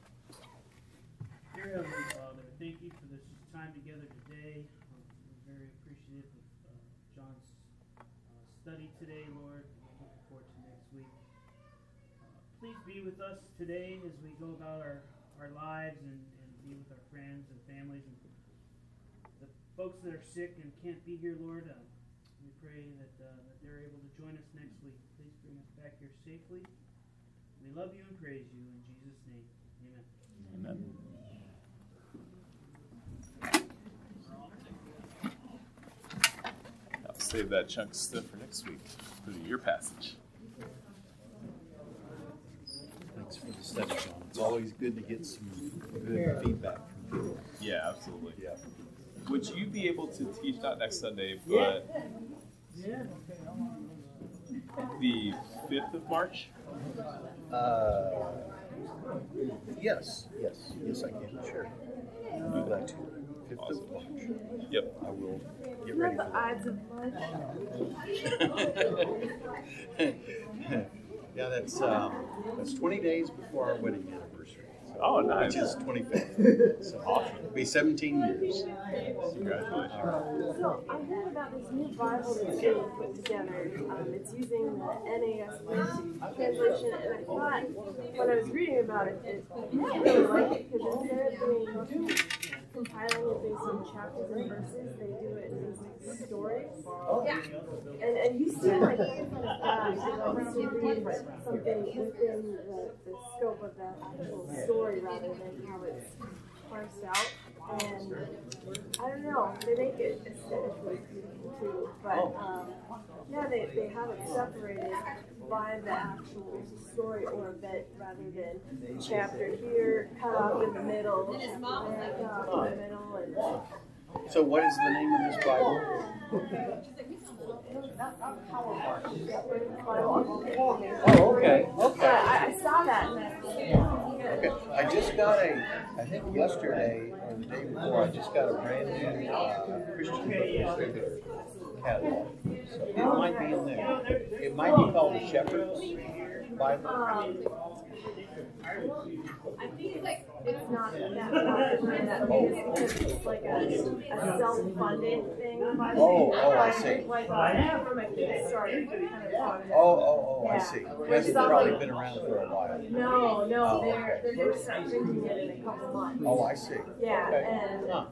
L: Dear Heavenly Father, thank you for this time together today. We're very appreciative of uh, John's uh, study today, Lord. Looking forward to next week. Uh, please be with us today as we go about our, our lives and, and be with our friends and families and the folks that are sick and can't be here, Lord. Uh, we pray that, uh, that they're able to join us next week. Please bring us back here safely. We love you and praise you in Jesus' name. Amen.
A: Amen. Save that chunk of stuff for next week for the year passage.
K: Thanks for the study, John. It's always good to get some good feedback from people.
A: Yeah, absolutely.
K: Yeah.
A: Would you be able to teach not next Sunday, but
N: Yeah.
A: the fifth of March?
K: Uh, yes, yes, yes, I can. Sure. Do that too. Fifth of March.
A: Yep.
K: I will get ready
E: the
K: for
E: odds of much.
K: that. yeah, that's um, that's 20 days before our wedding anniversary. So,
A: Oh, nice.
K: Which is 25th. So
A: Awesome.
K: It'll be 17 years.
A: Congratulations.
E: So I heard about this new Bible that's being put together. Um, it's using the NASB translation, and I thought when I was reading about it, it I really like it because instead of doing compiling it based on chapters and verses, they do it in stories. Yeah. And and you see like uh, read something within the, the scope of that actual story rather than how it's parsed out. And I don't know, they make it aesthetically beautiful too. But um, yeah, they, they have it separated by the actual story or event rather than chapter here, cut off in the middle, and cut off in the middle, and
K: So, what is the name of this Bible? Oh, okay.
E: But I, I saw that. And
K: Okay, I just got a, I think yesterday or the day before, I just got a brand new uh, Christian book distributor. catalog. So it might be in there. It might be called the Shepherd's Bible.
E: I think it's like it's not that popular that because it's like a, a self-funded thing.
K: Oh, oh, I see.
E: Like uh, from a Kickstarter kind of.
K: Oh, oh, oh, I
E: Yeah.
K: see.
E: Which
K: Hasn't probably
E: like-
K: been around for a while.
E: No, no,
K: Oh.
E: they're they're going to start printing it in a couple months.
K: Oh, I see.
E: Yeah,
K: Okay.
E: and
K: Huh.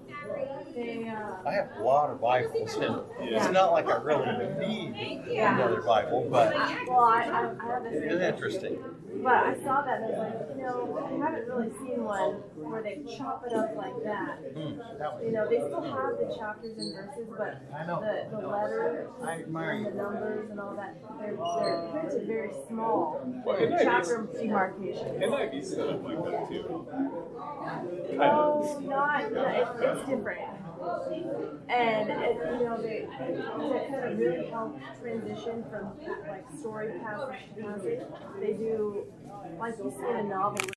E: they uh,
K: I have a lot of Bibles, and it's not like I really need
E: Yeah.
K: another Bible, but
E: well, I, I, I have this.
K: is interesting.
E: But I saw that and I was like, you know, I haven't really seen one where they chop it up like that.
K: Hmm.
E: You know, they still have the chapters and verses, but
K: I know.
E: the, the letters
K: I admire
E: and the numbers and all that, they're, they're printed very small.
A: Well, NIV
E: chapter demarcation.
A: NIV set up like that too.
E: No, not, no, it, it's different. And, you know, they, to kind of really help transition from like story passage to passage, they do, like you see in a novel,